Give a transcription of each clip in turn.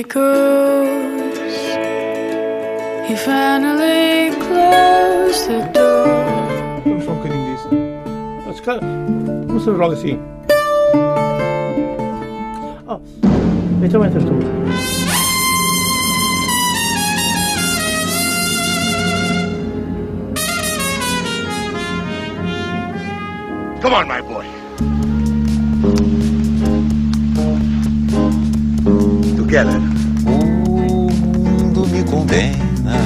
echoes. He finally closed the door. Vamos só um bocadinho disso. Ah, se calhar, Vamos fazer logo assim. Oh, então entras tu. Come on, my boy. Together. Condena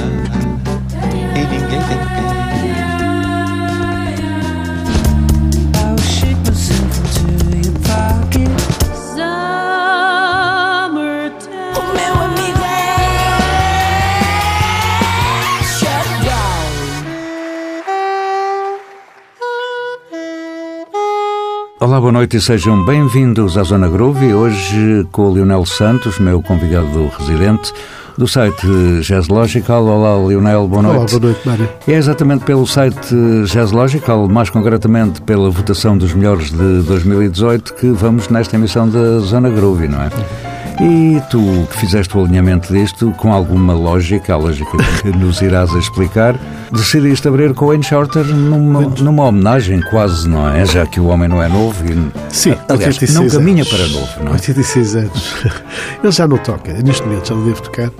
e ninguém tem pena. I'll shake myself into your pocket. Summertime. O meu amigo é Shutdown. Olá, boa noite e sejam bem-vindos à Zona Groove. Hoje com o Leonel Santos, meu convidado residente do site Jazz Logical. Olá, Leonel, boa noite. Olá, boa noite, Mário. É exatamente pelo site Jazz Logical, mais concretamente pela votação dos melhores de 2018, que vamos nesta emissão da Zona Groove, não é? E tu que fizeste o alinhamento disto, com alguma lógica, a lógica que nos irás explicar, decidiste abrir com Shorter numa, numa homenagem quase, não é? Já que o homem não é novo e, Sim, aliás, 86 não caminha anos. para novo, não é? 86 anos. Ele já não toca, neste momento já não deve tocar.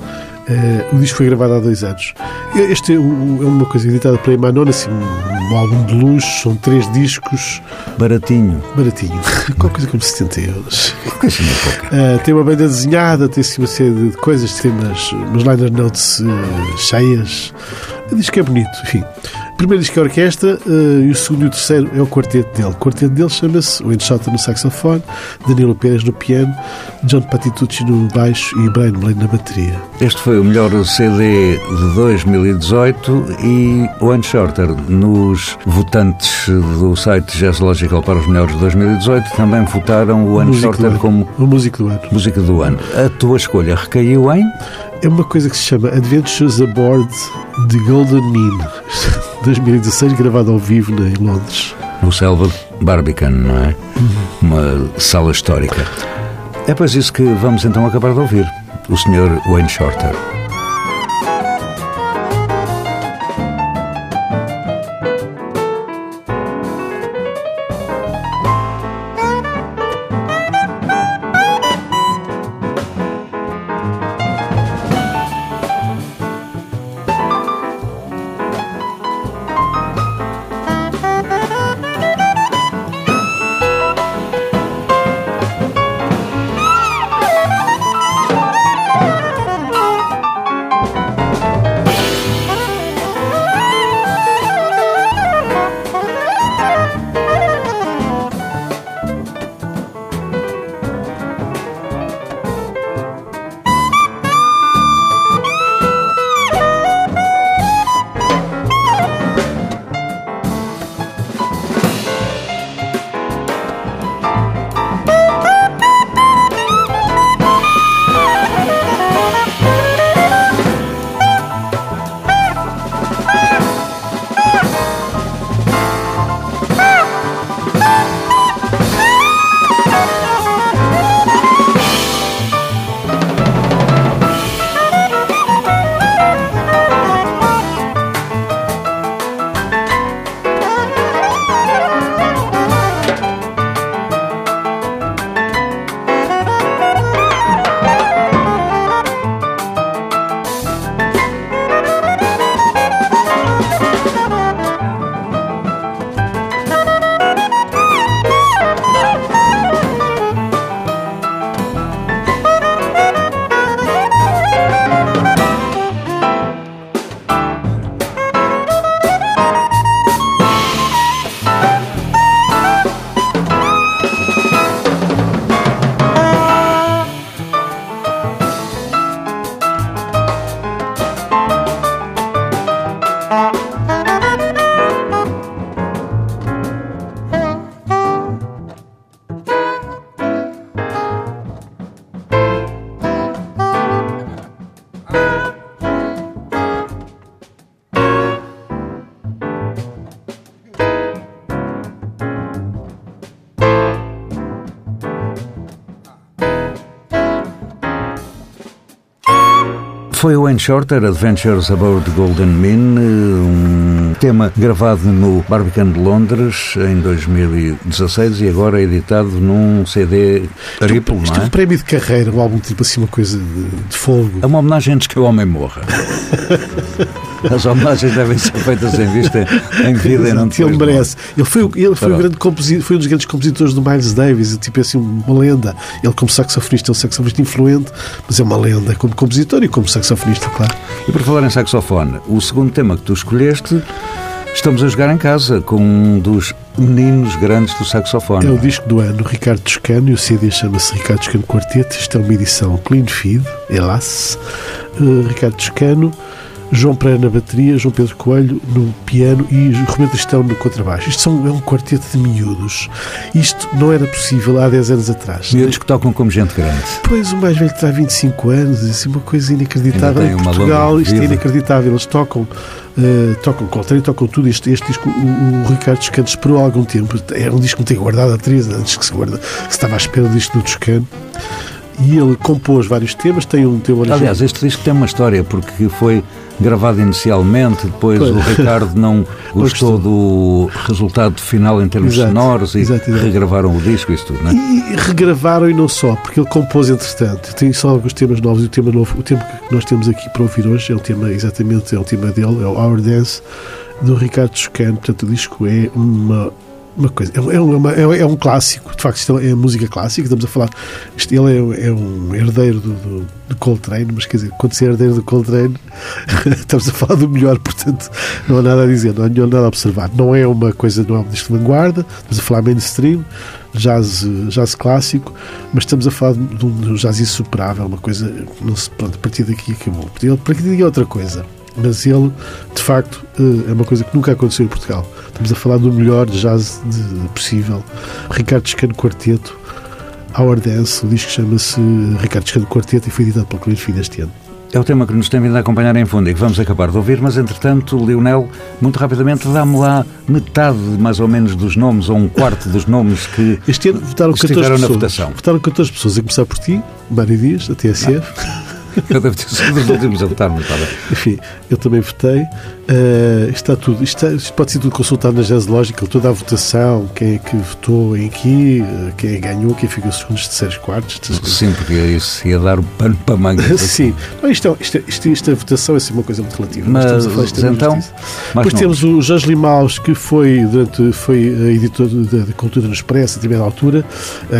Eh, o disco foi gravado há dois anos. Este é, é uma coisa editada pela Emanon, assim, um álbum de luxo, são três discos, Baratinho. baratinho, qualquer coisa como 70 euros. Eh, tem uma banda desenhada, tem assim uma série de coisas, tem umas, umas liner notes eh, cheias. O disco é bonito, enfim. O primeiro disco é a orquestra eh, e o segundo e o terceiro é o quarteto dele. O quarteto dele chama-se Wayne Shorter no saxofone, Danilo Pérez no piano, John Patitucci no baixo e Brian Blaine na bateria. Este foi o melhor CD de 2018 e o One Shorter, nos votantes do site Jazz Logical para os melhores de 2018, também votaram o do Shorter como O músico do ano. música do ano. A tua escolha recaiu em? É uma coisa que se chama Adventures Aboard the Golden Mean, 2016, gravado ao vivo na- em Londres. No Selva Barbican, não é? Uma sala histórica. É pois isso que vamos então acabar de ouvir. O Sr. Wayne Shorter. Shorter, Adventures Aboard Golden Mean, um tema gravado no Barbican de Londres em 2016 e agora editado num CD triplo, Isto não é um é? prémio de carreira, um álbum tipo assim, uma coisa de, de fogo. É uma homenagem antes que o homem morra. As homenagens devem ser feitas em vista, em vida e não Exato, ele depois de merece. Ele foi, ele foi, Pronto. grande foi um dos grandes compositores do Miles Davis, tipo assim, uma lenda. Ele, como saxofonista, é um saxofonista influente, mas é uma lenda como compositor e como saxofonista, claro. E por falar em saxofone, o segundo tema que tu escolheste, estamos a jogar em casa com um dos meninos grandes do saxofone. É o disco do ano, Ricardo Toscano, e o CD chama-se Ricardo Toscano Quarteto. Isto é uma edição clean feed, hélas. Uh, Ricardo Toscano, João Pereira na bateria, João Pedro Coelho no piano e Roberto Cristão no contrabaixo. Isto são, é um quarteto de miúdos. Isto não era possível há 10 anos atrás. Miúdos que tocam como gente grande. Pois o mais velho terá 25 anos, assim, uma coisa inacreditável. Em uma Portugal, isto é inacreditável. Eles tocam, eh, tocam Coltrane, tocam tudo. Este, este disco, o, o Ricardo Toscano esperou algum tempo. Era um disco que me tem guardado há 13 anos que se, guarda, que estava à espera disto do Toscano. E ele compôs vários temas. Tem um tema original. Aliás, este disco tem uma história, porque foi gravado inicialmente, depois Pois. o Ricardo não gostou do resultado final em termos Exato, sonoros e exato, exato. regravaram o disco e isso tudo, não é? E regravaram e não só, porque ele compôs entretanto. Tem só alguns temas novos e o tema novo, o tema que nós temos aqui para ouvir hoje é um tema, exatamente, é um tema dele, é o Our Dance, do Ricardo Toscano. Portanto, o disco é uma. Uma coisa, é, um- é, uma- é, é um clássico, de facto, isto é música clássica. Estamos a falar, isto, ele é, é um herdeiro do, do, do Coltrane, mas quer dizer, quando se é herdeiro do Coltrane, estamos a falar do melhor, portanto, não há nada a dizer, não há nada a observar. Não é uma coisa, não é um disco de vanguarda, estamos a falar mainstream, jazz, jazz clássico, mas estamos a falar de um jazz insuperável, uma coisa, não se, pronto, a partir daqui acabou. A partir daqui é outra coisa. Mas ele, de facto, eh, é uma coisa que nunca aconteceu em Portugal. Estamos a falar do melhor jazz de- possível. Ricardo Toscano Quarteto, Our Dance, o disco chama-se Ricardo Toscano Quarteto e foi editado pelo Clean Feed este ano. É o tema que nos tem vindo a acompanhar em fundo e que vamos acabar de ouvir, mas entretanto, Lionel, muito rapidamente, dá-me lá metade, mais ou menos, dos nomes, ou um quarto dos nomes que Este ano votaram 14 estiveram na pessoas. votação. Votaram 14 pessoas, a começar por ti, Mário Dias, da TSF. Eu devo ter sido os últimos a votar, não? Enfim, eu também votei. Eh, está tudo, isto, está- isto pode ser tudo consultado na Jazz Logical, toda a votação, quem é que votou em que, eh, quem é que ganhou, quem ficou segundos, terceiros, quartos. coisas. Sim, porque isso ia dar o pano para manga. Sim, Não, isto, é- isto, é- isto, isto, a votação é sempre uma coisa muito relativa. Mas, a é uma então, Depois temos o Jorge Limaus, que foi, durante, foi eh, editor da, Cultura no Expresso, a determinada altura,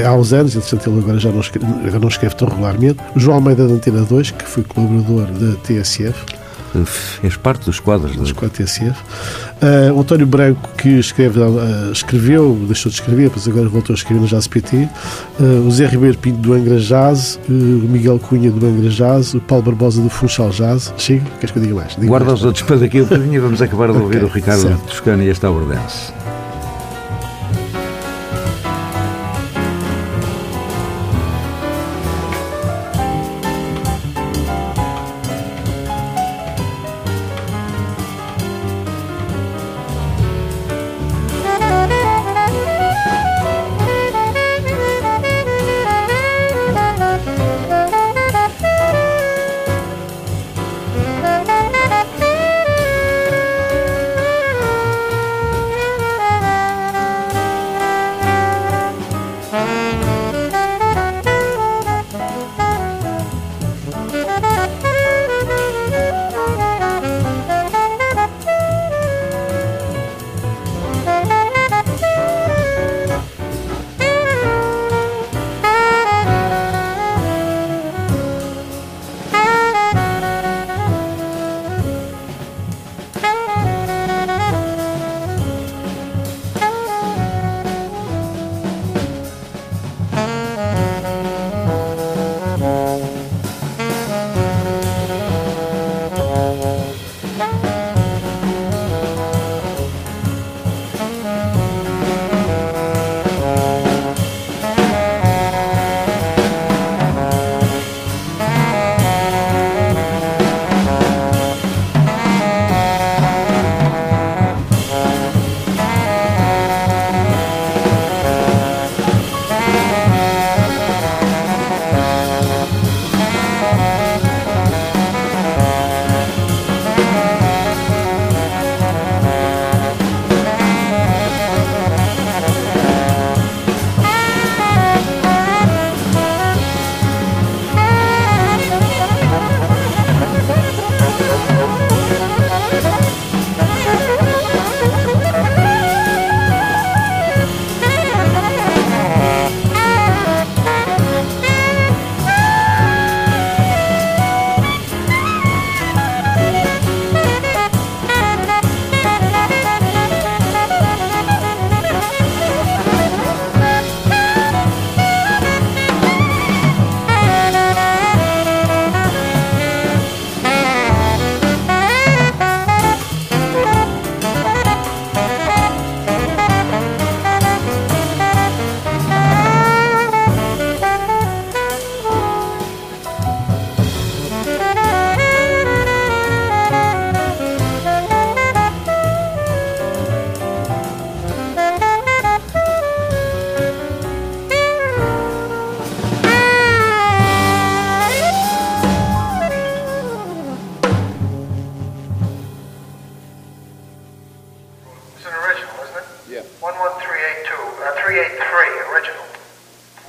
há uns anos, entretanto ele agora já não escreve, agora não escreve tão regularmente. O João Almeida da Antena 2, que foi colaborador da TSF, Fez parte dos quadros. dos De... quatro TSF. O António Branco, que escreve, ah, escreveu, deixou de escrever, mas agora voltou a escrever no Jazz PT. Ah, o Zé Ribeiro Pinto do Angra Jazz, ah, o Miguel Cunha do Angra Jazz, o Paulo Barbosa do Funchal Jazz. Chega, queres que eu diga mais? Diga Guarda mais. os outros para daqui a bocadinho e vamos acabar de ouvir Ok, o Ricardo certo. Toscano e esta Dance.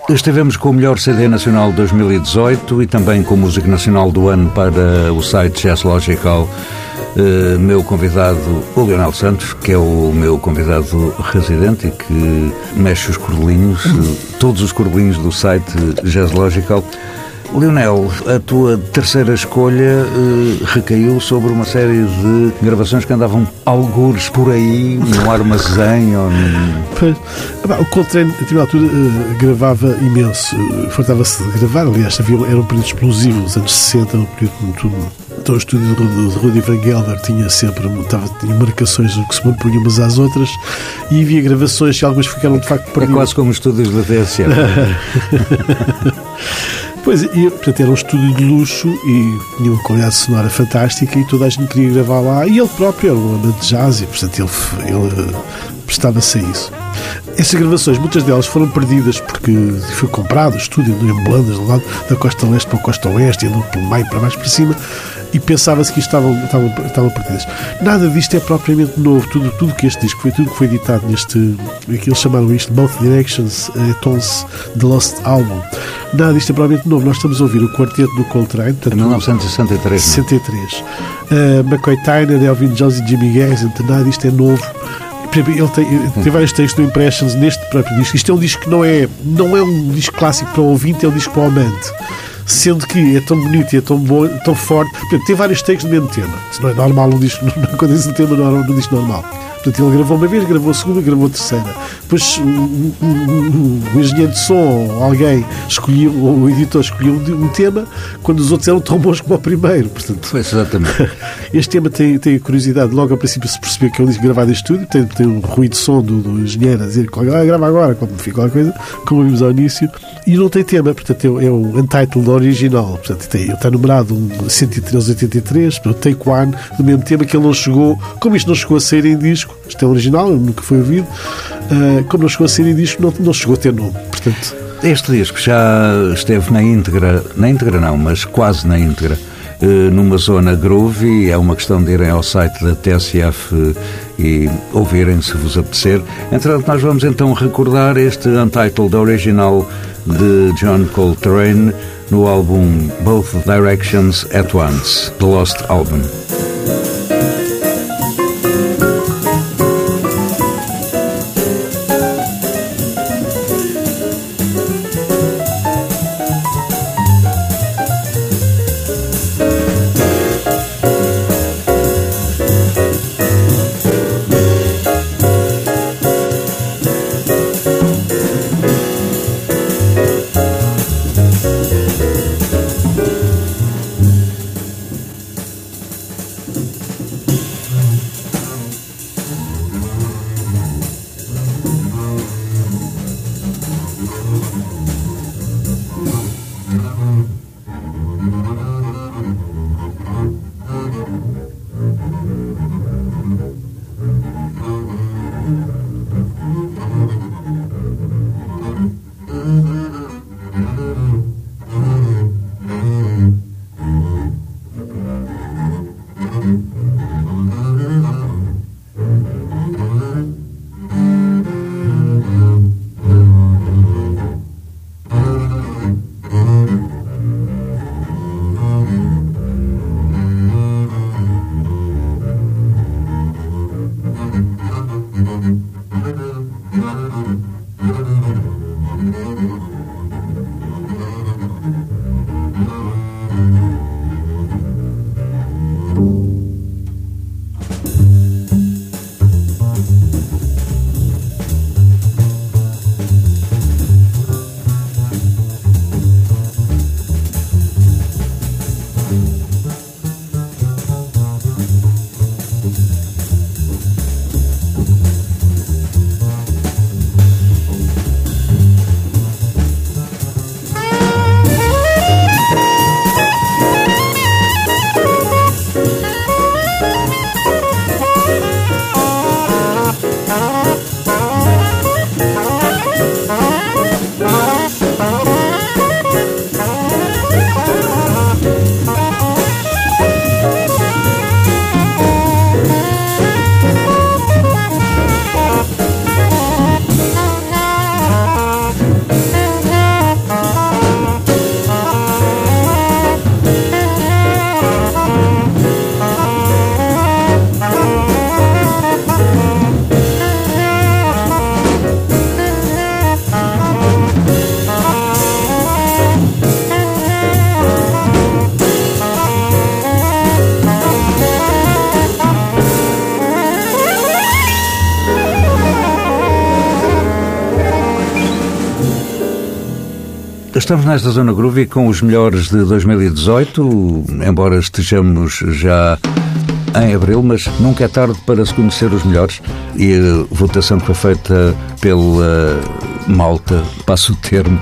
Estivemos com o melhor CD nacional de 2018 e também com música nacional do ano para o site Jazz Logical. Uh, meu convidado, o Leonel Santos, que é o meu convidado residente e que mexe os cordelinhos, todos os cordelinhos do site Jazz Logical. Leonel, a tua terceira escolha uh, recaiu sobre uma série de gravações que andavam algures por aí, num armazém ou num... Pois, ah, o Coltrane, a determinada altura, uh, gravava imenso. Uh, Fartava-se de gravar. Aliás, havia, era um período explosivo, nos anos 60, um período muito. Então, o estúdio de Rudi- Rudi Van Gelder tinha sempre estava, tinha marcações que se punham umas às outras e havia gravações e algumas ficaram de facto É perdidas. quase como os estúdios da TSF. Pois, e, portanto, era um estúdio de luxo e tinha uma qualidade sonora fantástica e toda a gente queria gravar lá. E ele próprio era um amante de jazz e, portanto, ele, ele eh, prestava-se a isso. Essas gravações, muitas delas foram perdidas porque foi comprado o estúdio em Holandas, lado da costa leste para a costa oeste, e andou pelo meio para baixo para cima e pensava-se que estavam, estavam, estavam perdidas. Nada disto é propriamente novo. Tudo, tudo que este disco foi, tudo que foi editado neste. que eles chamaram isto Both Directions, eh, Tons The Lost Album. Nada disto é propriamente novo. Nós estamos a ouvir o quarteto do Coltrane, portanto, 1963. não? 63. Uh, McCoy Tyner, Elvin Jones e Jimmy Garrison, nada disto é novo. Ele tem, tem vários textos do Impressions neste próprio disco. Isto é um disco que não é, não é um disco clássico para o ouvinte, é um disco para o amante. Sendo que é tão bonito e é tão bom, tão forte. Por exemplo, tem vários takes do mesmo tema. Isso não é normal num disco, não acontece um tema normal, num disco normal. Portanto, ele gravou uma vez, gravou a segunda, gravou a terceira. Depois o, o- o- o engenheiro de som ou alguém escolheu, ou o editor escolheu um, um tema quando os outros eram tão bons como o primeiro. Portanto, Foi exatamente. este tema tem, tem curiosidade. Logo ao princípio se percebeu que ele disse gravado em estúdio. Tem, tem um ruído de som do, do engenheiro a dizer que ah, grava agora, como fica qualquer coisa, como vimos ao início. E não tem tema, portanto é, um untitled original. Portanto tem, está numerado um 10383, portanto, take one, do mesmo tema que ele não chegou. Como isto não chegou a sair em disco, isto é original, nunca foi ouvido. ah, como não chegou a sair em disco, não, não chegou a ter nome. Portanto. Este disco já esteve na íntegra, na íntegra não, mas quase na íntegra, numa zona groovy. É uma questão de irem ao site da TSF eh, e ouvirem se vos apetecer. Entretanto, nós vamos então recordar este Untitled Original de John Coltrane no álbum Both Directions at Once, The Lost Album. Estamos nesta zona groovy com os melhores de 2018, embora estejamos já em abril, mas nunca é tarde para se conhecer os melhores. E a votação que foi feita pela malta, passo o termo,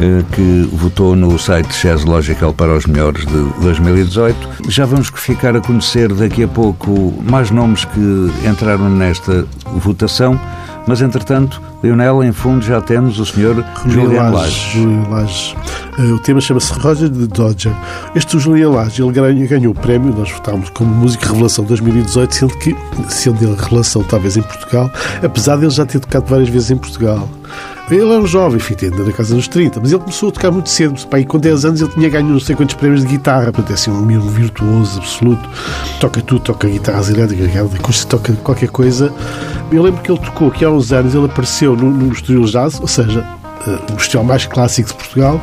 eh, que votou no site Chess Logical para os melhores de 2018. Já vamos ficar a conhecer daqui a pouco mais nomes que entraram nesta votação. Mas, entretanto, Lionel, em fundo, já temos o senhor Julian Lage. Julian Lage. Eh, o tema chama-se Roger de Dodger. Este Julian Lage, ele ganhou, ganhou o prémio, nós votámos como Música Revelação 2018, sendo que, sendo ele revelação talvez em Portugal, apesar de ele já ter tocado várias vezes em Portugal. Ele era um jovem, enfim, na casa dos 30, mas ele começou a tocar muito cedo. E com 10 anos ele tinha ganho não sei quantos prémios de guitarra, portanto, é assim, um um virtuoso absoluto. Toca tudo, toca guitarras elétricas, toca qualquer coisa. Eu lembro que ele tocou, que há uns anos ele apareceu no, no estúdio jazz, ou seja, uh, o estilo mais clássico de Portugal,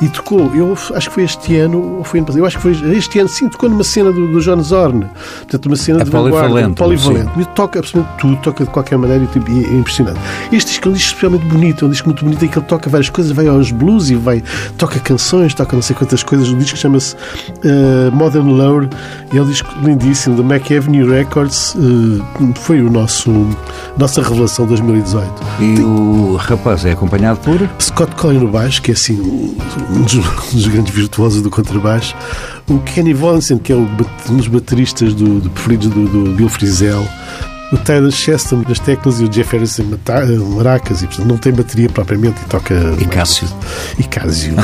e tocou, eu acho que foi este ano, ou foi ano passado, eu acho que foi este ano, sim, tocou numa cena do, do John Zorn, portanto, uma cena É de polivalente, polivalente. Mas toca absolutamente tudo, toca de qualquer maneira e, tipo, e é impressionante. Este disco é um disco especialmente bonito, é um disco muito bonito em que ele toca várias coisas, vai aos blues e vai, toca canções, toca não sei quantas coisas. O disco chama-se uh, Modern Lore e é um disco lindíssimo, da Mac Avenue Records, uh, foi o nosso, nossa revelação 2018. E o rapaz é acompanhado por. Scott Collin no baixo, que é assim um dos, um dos grandes virtuosos do contrabaixo, o Kenny Vonsen, que é um dos bateristas do, do preferidos do, do Bill Frisell, o Tyler Cheston nas teclas e o Jeff Harrison mata- maracas, e portanto não tem bateria propriamente e toca. E Cássio. E Cássio.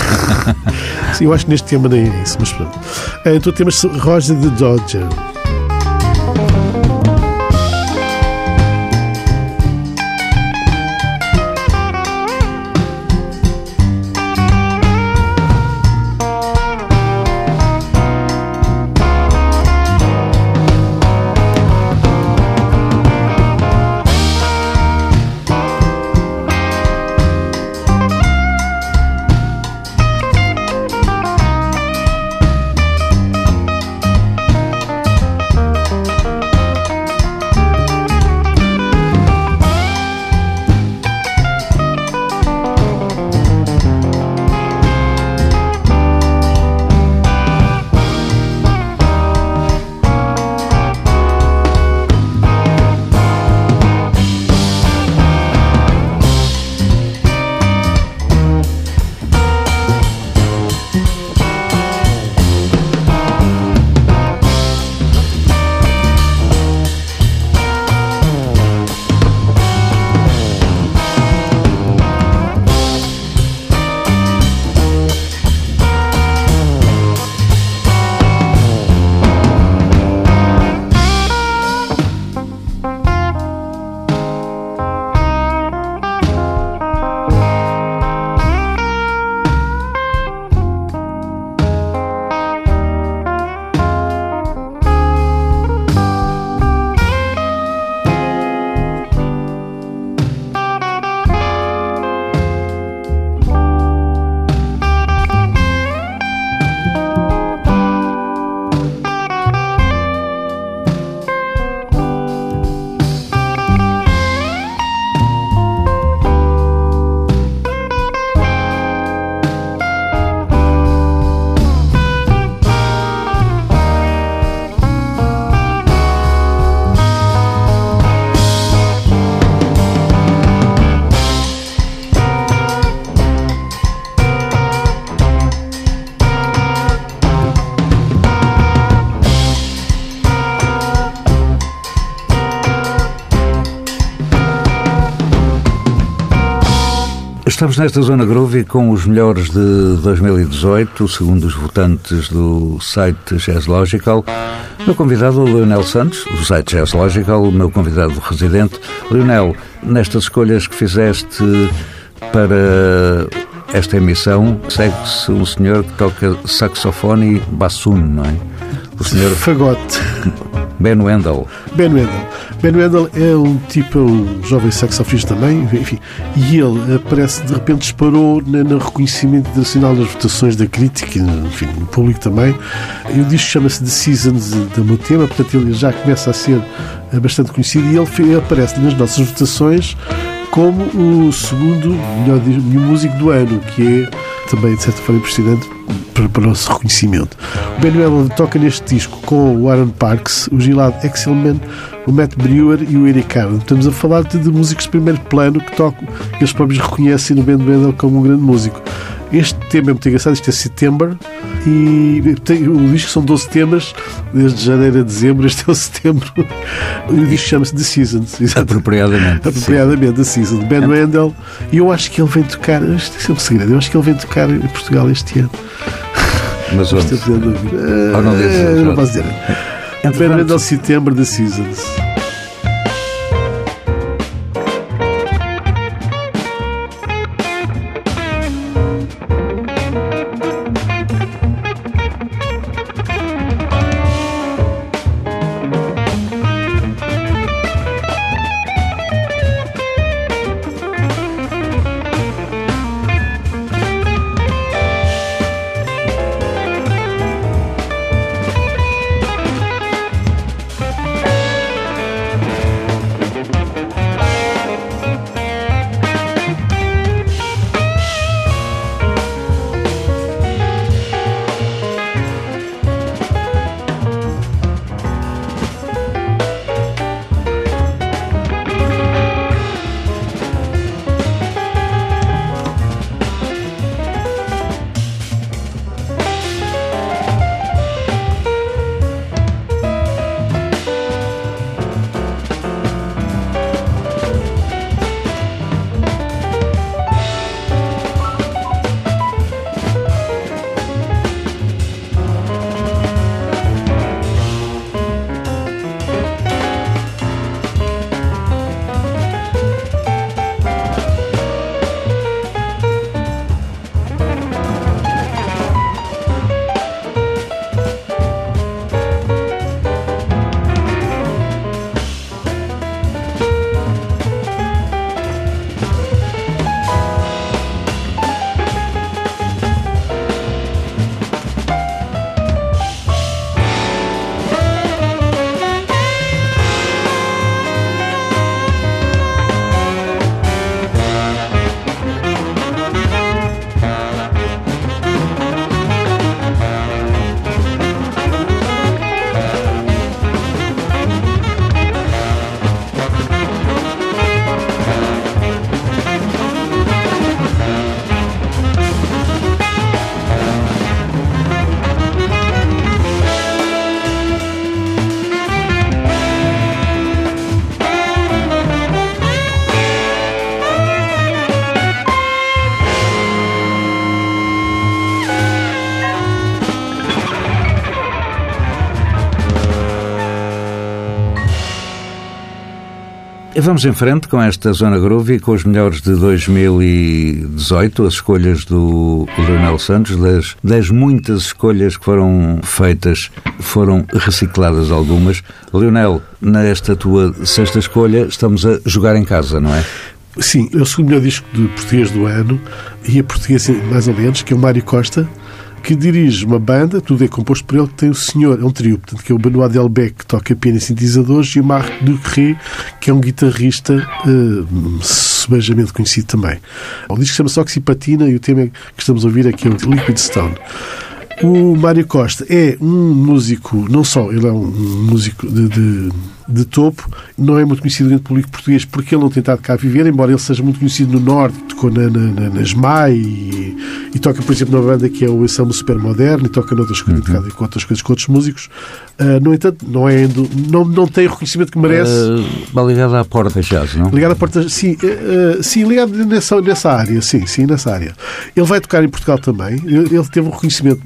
Sim, eu acho que neste tema nem é isso, mas pronto. Então temos Roger de Dodger. Estamos nesta zona groovy com os melhores de 2018, segundo os votantes do site Jazz Logical. Meu convidado, Leonel Santos, do site Jazz Logical, o meu convidado residente. Leonel, nestas escolhas que fizeste para esta emissão, segue-se um senhor que toca saxofone e bassoon, não é? O senhor Fagote. Ben Wendell. Ben Wendell. Ben Wendell é um tipo, é um jovem saxofonista também, enfim, e ele aparece, de repente disparou no reconhecimento internacional das votações da crítica, enfim, no público também. E o disco chama-se The Seasons do meu tema, portanto ele já começa a ser eh, bastante conhecido e ele, aparece nas nossas votações como o segundo melhor músico do ano, que é também de certa forma impressionante para, para o nosso reconhecimento. O Ben Wendell toca neste disco com o Aaron Parks, o Gilad Excelman, o Matt Brewer e o Eric Aaron. Estamos a falar de, de músicos de primeiro plano que tocam, eles próprios reconhecem no Ben Wendell como um grande músico. Este tema é muito engraçado, isto é September e tem, o disco são 12 temas, desde janeiro a dezembro, este é o setembro. O disco chama-se The Seasons, exatamente. Apropriadamente. Apropriadamente, The Season, de Ben Wendell. E eu acho que ele vem tocar, isto é um segredo, eu acho que ele vem tocar em Portugal este ano. Mas onde? Ouvir. Ou não João? não posso dizer. Ben Entretanto- Wendell, September, The Seasons. E vamos em frente com esta Zona Groove e com os melhores de 2018, as escolhas do Leonel Santos, das, das muitas escolhas que foram feitas, foram recicladas algumas. Leonel, nesta tua sexta escolha, estamos a jogar em casa, não é? Sim, é o segundo melhor disco de português do ano e é português mais ou menos, que é o Mário Costa, que dirige uma banda, tudo é composto por ele, que tem o senhor, é um trio, portanto, que é o Benoit Delbecq, que toca piano e sintetizadores, e o Marc Ducré, que é um guitarrista uh, subejamente conhecido também. O disco chama-se Oxypatina e o tema que estamos a ouvir aqui é o Liquid Stone. O Mário Costa é um músico, não só, ele é um músico de, de, de topo, não é muito conhecido do público português porque ele não tem estado cá a viver, embora ele seja muito conhecido no Norte, tocou na, na, na, SMAI e, e toca, por exemplo, numa banda que é o Ensemble Super Moderno e toca noutras, coisas, com outras coisas com outros músicos. Uh, no entanto, não, é, não, não tem o reconhecimento que merece. Uh, ligado à porta jazz, não? Ligado à porta, sim, uh, sim ligado nessa, nessa área, sim, sim, nessa área. Ele vai tocar em Portugal também. Ele, ele teve um reconhecimento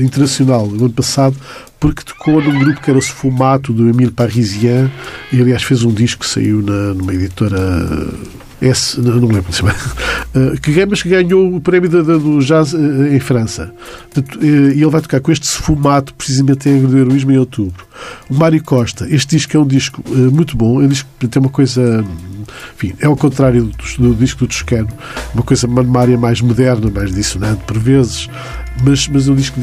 internacional no ano passado porque tocou num grupo que era o Sfumato do Emile Parisien e aliás fez um disco que saiu na, numa editora S, não, não lembro se uh, que, mas que ganhou o prémio da, do jazz uh, em França. E ele vai tocar com este Sfumato precisamente em do Heroísmo em outubro. O Mário Costa, este disco é um disco muito bom, é um disco que tem uma coisa. Enfim, é ao contrário do, do disco do Toscano, uma coisa, uma mais moderna, mais dissonante por vezes, mas, mas um disco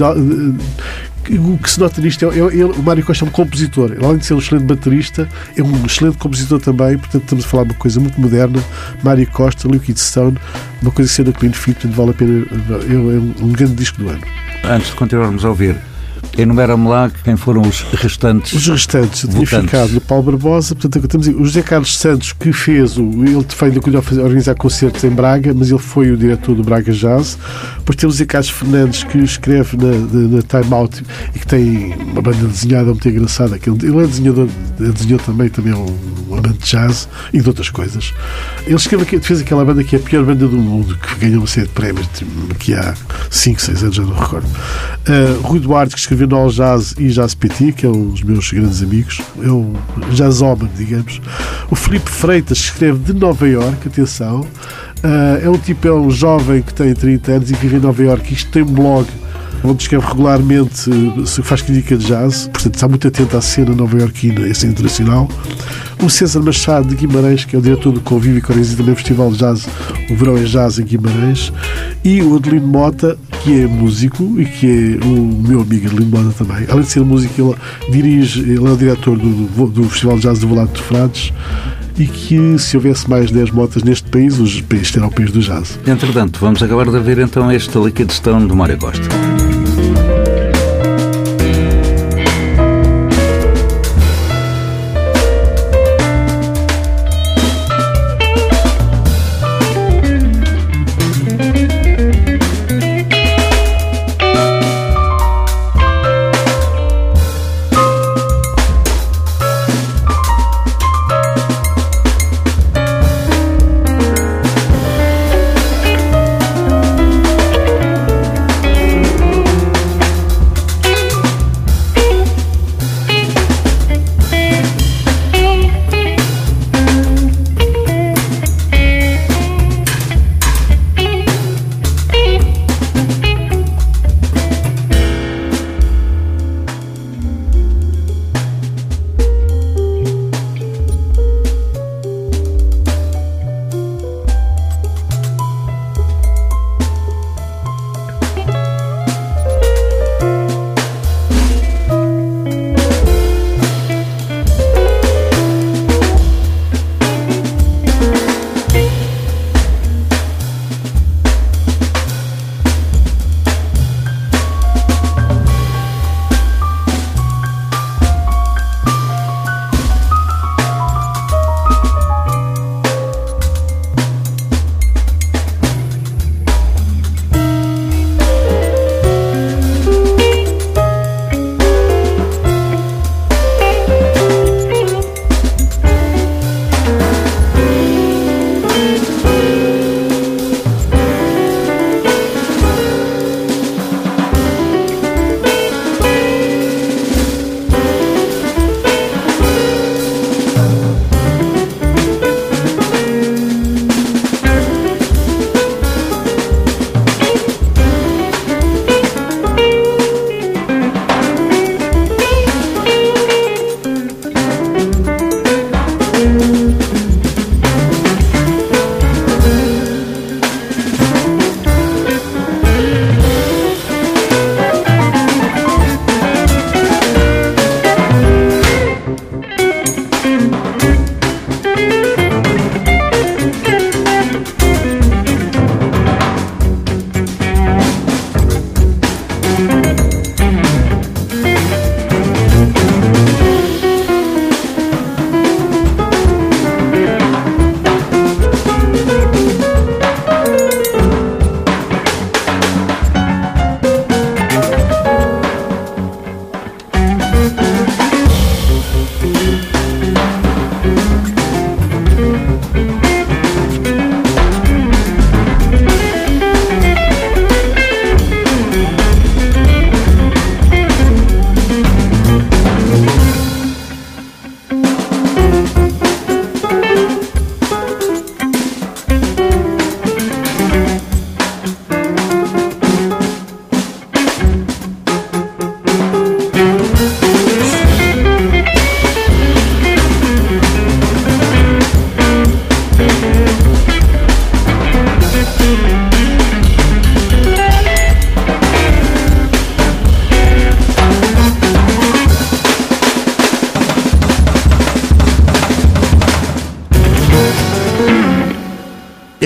O que se nota nisto é, é- ele- o Mário Costa é um compositor. Ele, além de ser um excelente baterista, é um excelente compositor também. Portanto, estamos a falar de uma coisa muito moderna. Mário Costa, Liquid Stone, uma coisa que sendo a Clean Fit, vale a pena. É um, um grande disco do ano. Antes de continuarmos a ouvir, enumera-me lá quem foram os restantes. Os restantes, eu tinha ficado no Paulo Barbosa, portanto, estamos a dizer, o José Carlos Santos, que fez, o, ele foi ainda organizar concertos em Braga, mas ele foi o diretor do Braga Jazz. Depois temos o Carlos Fernandes, que escreve na, na, Time Out e que tem uma banda desenhada muito engraçada. Que ele, é desenhador, desenhou também, também é um, amante de jazz e de outras coisas. Ele escreve, fez aquela banda que é a pior banda do mundo, que ganhou uma série de prémios tipo, que há 5, 6 anos, já não recordo. Uh, Rui Duarte, que escreveu no All Jazz e Jazz PT, que é um dos meus grandes amigos, é um jazzóman, digamos. O Felipe Freitas, escreve de Nova York, atenção. Uh, é um tipo, é um jovem que tem 30 anos e que vive em Nova York. Isto tem um blog onde escreve regularmente, faz crítica de jazz, portanto está muito atento à cena nova-iorquina e cena internacional. O César Machado de Guimarães, que é o diretor do Convívio, que organiza também o Festival de Jazz, o Verão é Jazz em Guimarães. E o Adelino Mota, que é músico e que é o meu amigo Adelino Mota também. Além de ser músico, ele dirige, ele é o diretor do, do Festival de Jazz do Volado de Frades e que se houvesse mais 10 motas neste país, país era o país do jazz. Entretanto, vamos acabar de ouvir então este Liquid Stone do Mário Costa.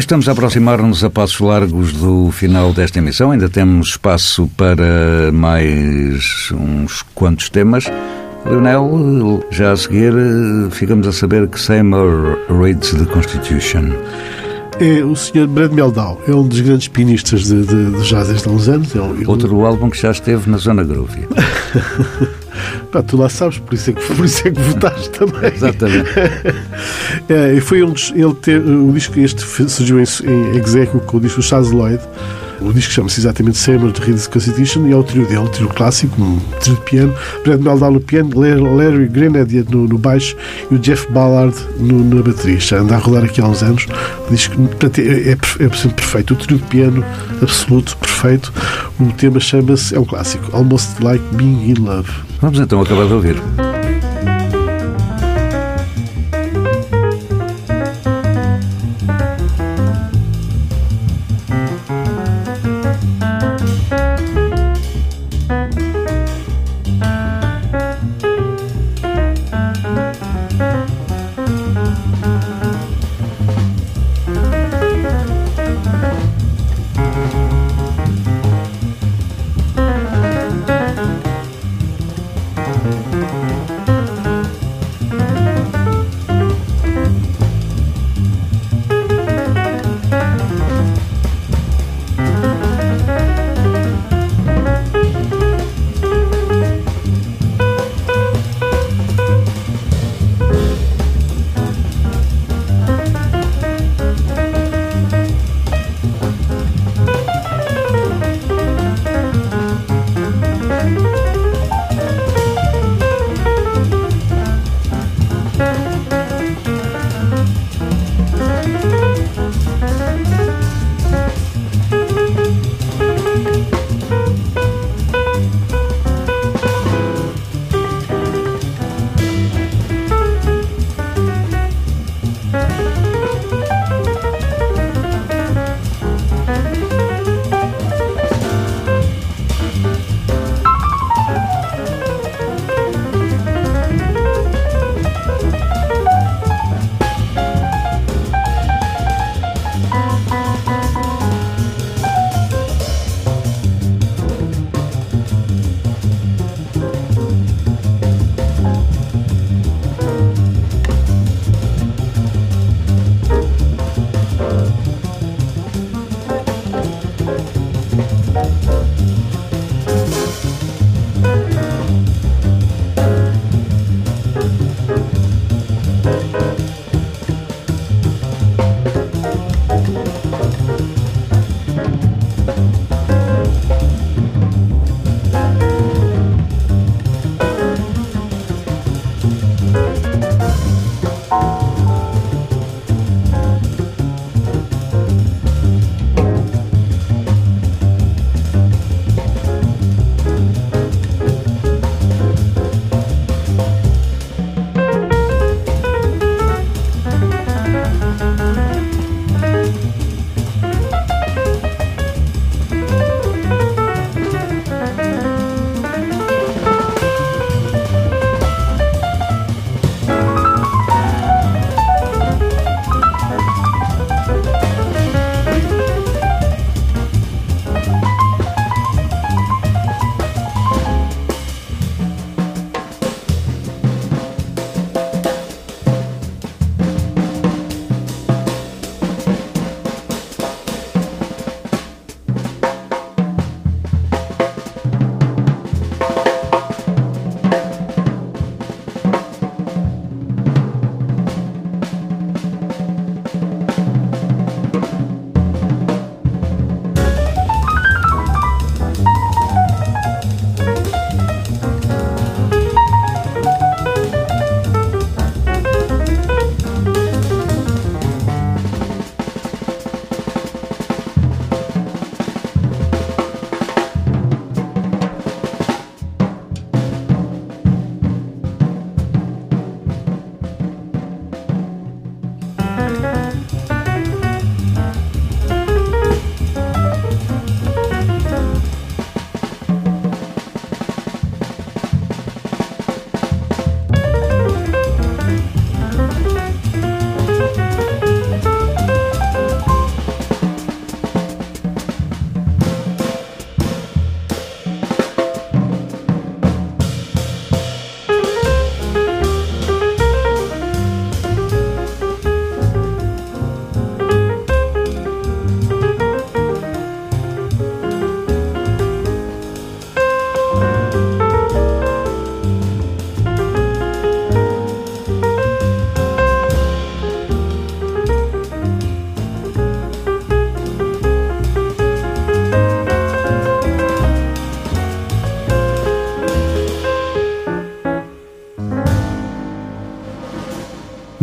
Estamos a aproximar-nos a passos largos do final desta emissão. Ainda temos espaço para mais uns quantos temas. Leonel, já a seguir ficamos a saber que Seymour reads the Constitution. É o Sr. Brad Meldau, é um dos grandes pianistas de, de, de jazz desde há uns anos. Ele, ele- Outro álbum que já esteve na Zona Groovy. Pá, tu lá sabes, por isso é que, por isso é que votaste também. Exatamente. É, e foi um dos. Ele ter, o disco este surgiu em, em execo com o disco Chaz Lloyd. O disco chama-se exatamente Seymour de Reed's Constitution e é o trio dele, o trio clássico, um trio de piano, Brad Meldau no piano, Larry, Grenadier no, no baixo e o Jeff Ballard no, na bateria. Já anda a rodar aqui há uns anos. O disco portanto, é, é, é sempre perfeito. O trio de piano absoluto, perfeito. O tema chama-se, é um clássico, Almost Like Being in Love. Vamos então acabar de ouvir.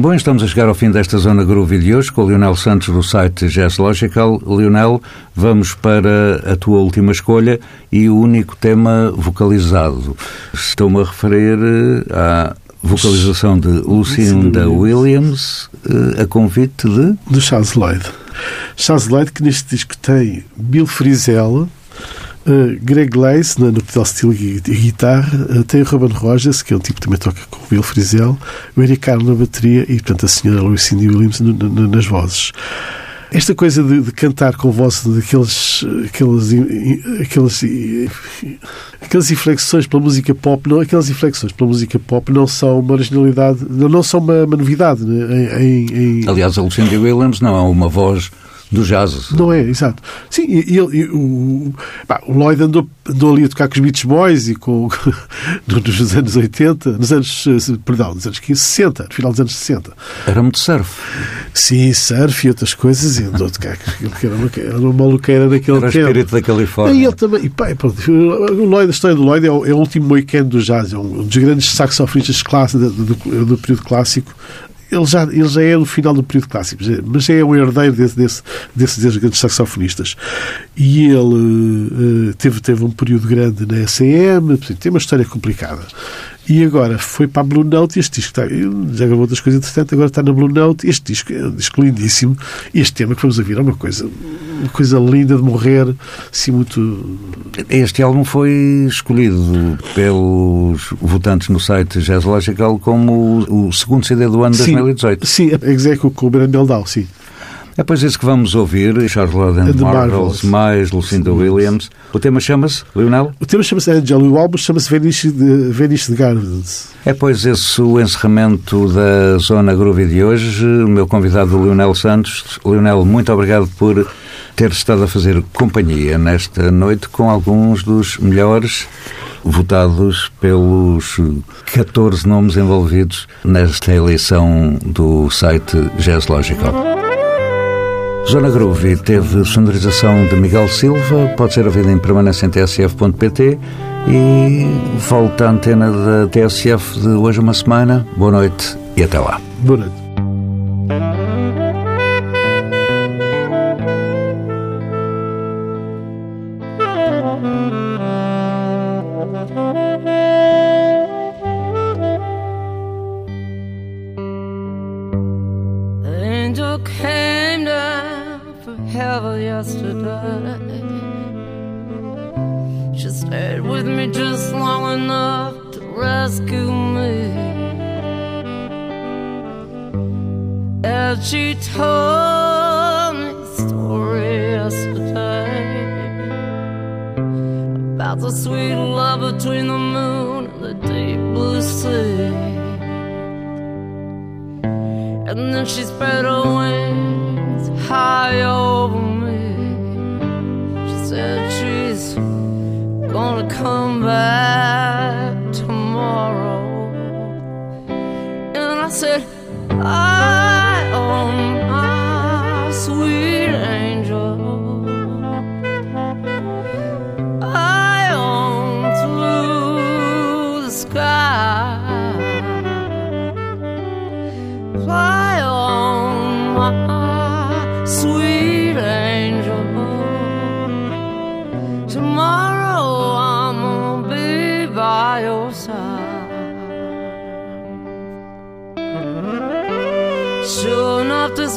Bom, estamos a chegar ao fim desta Zona Groove de hoje com o Lionel Santos do site Jazz Logical. Lionel, vamos para a tua última escolha e o único tema vocalizado. Estou-me a referir eh, à vocalização de Lucinda Williams, eh, a convite de... do Charles Lloyd. Charles Lloyd, que neste disco tem Bill Frisell, eh, Greg Lace na- no pedal steel e guitarra, eh, tem o Ruben Rogers, que é um tipo que também toca com o Bill Frisell, o Eric Carlo na bateria e, portanto, a senhora Lucinda Williams no- no- nas vozes. Esta coisa de, de cantar com voz daqueles aqueles, aqueles, aquelas inflexões pela música pop, não, aquelas inflexões pela música pop não são uma originalidade, não, não são uma, uma novidade né, em- em- Aliás, a Lucinda Williams não é uma voz do jazz. não é, exato. Sim, e, e e o, pá, o Lloyd andou, andou ali a tocar com os Beach Boys e com nos anos 80, nos anos, perdão, nos anos 15, 60, no final dos anos 60. Era muito surf. Sim, surf e outras coisas, e andou a tocar era uma, era uma maluqueira naquele Era o tempo. espírito da E Califórnia. ele também, e pá, pronto, o Lloyd, a história do Lloyd é o, é o último moicano do jazz, é um dos grandes saxofonistas clássicos do, do- do período clássico. Ele já, ele já é no final do período clássico, mas é um herdeiro desse, desse, desses, desses grandes saxofonistas. E ele eh, teve, teve um período grande na SM, tem uma história complicada. E agora foi para a Blue Note e este disco está, já gravou outras coisas interessantes, agora está na Blue Note. Este disco é um disco lindíssimo. Este tema que vamos ouvir é uma coisa, uma coisa linda de morrer, assim, muito. Este álbum foi escolhido pelos votantes no site Jazz Logical como o, segundo CD do ano de Sim. 2018. Sim, é execo com o Brand Meldau, sim. É pois isso que vamos ouvir, Charles and the Marvels, Marvels. mais Lucinda Williams. O tema chama-se, Lionel? O tema chama-se Angel e o álbum chama-se Venice de, Venice de Gardens. É pois esse o encerramento da Zona Groovy de hoje. O meu convidado, Lionel Santos. Lionel, muito obrigado por ter estado a fazer companhia nesta noite com alguns dos melhores votados pelos 14 nomes envolvidos nesta eleição do site Jazz Logical. Zona Groovy teve sonorização de Miguel Silva, pode ser ouvida em permanência em tsf.pt e volta à antena da TSF de hoje uma semana. Boa noite e até lá. Boa noite.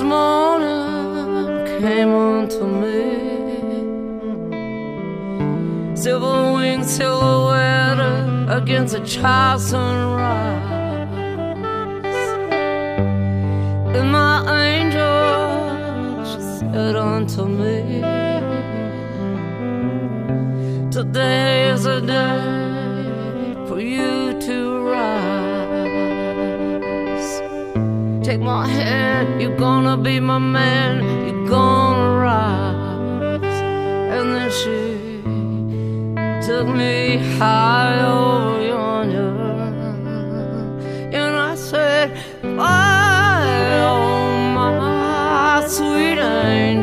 Morning came unto me. Silver winged silhouette against a child sunrise. And my angel, she said unto me, Today is a day Take my hand, you're gonna be my man, you're gonna rise. And then she took me high over yonder. And I said, I oh my sweet angel.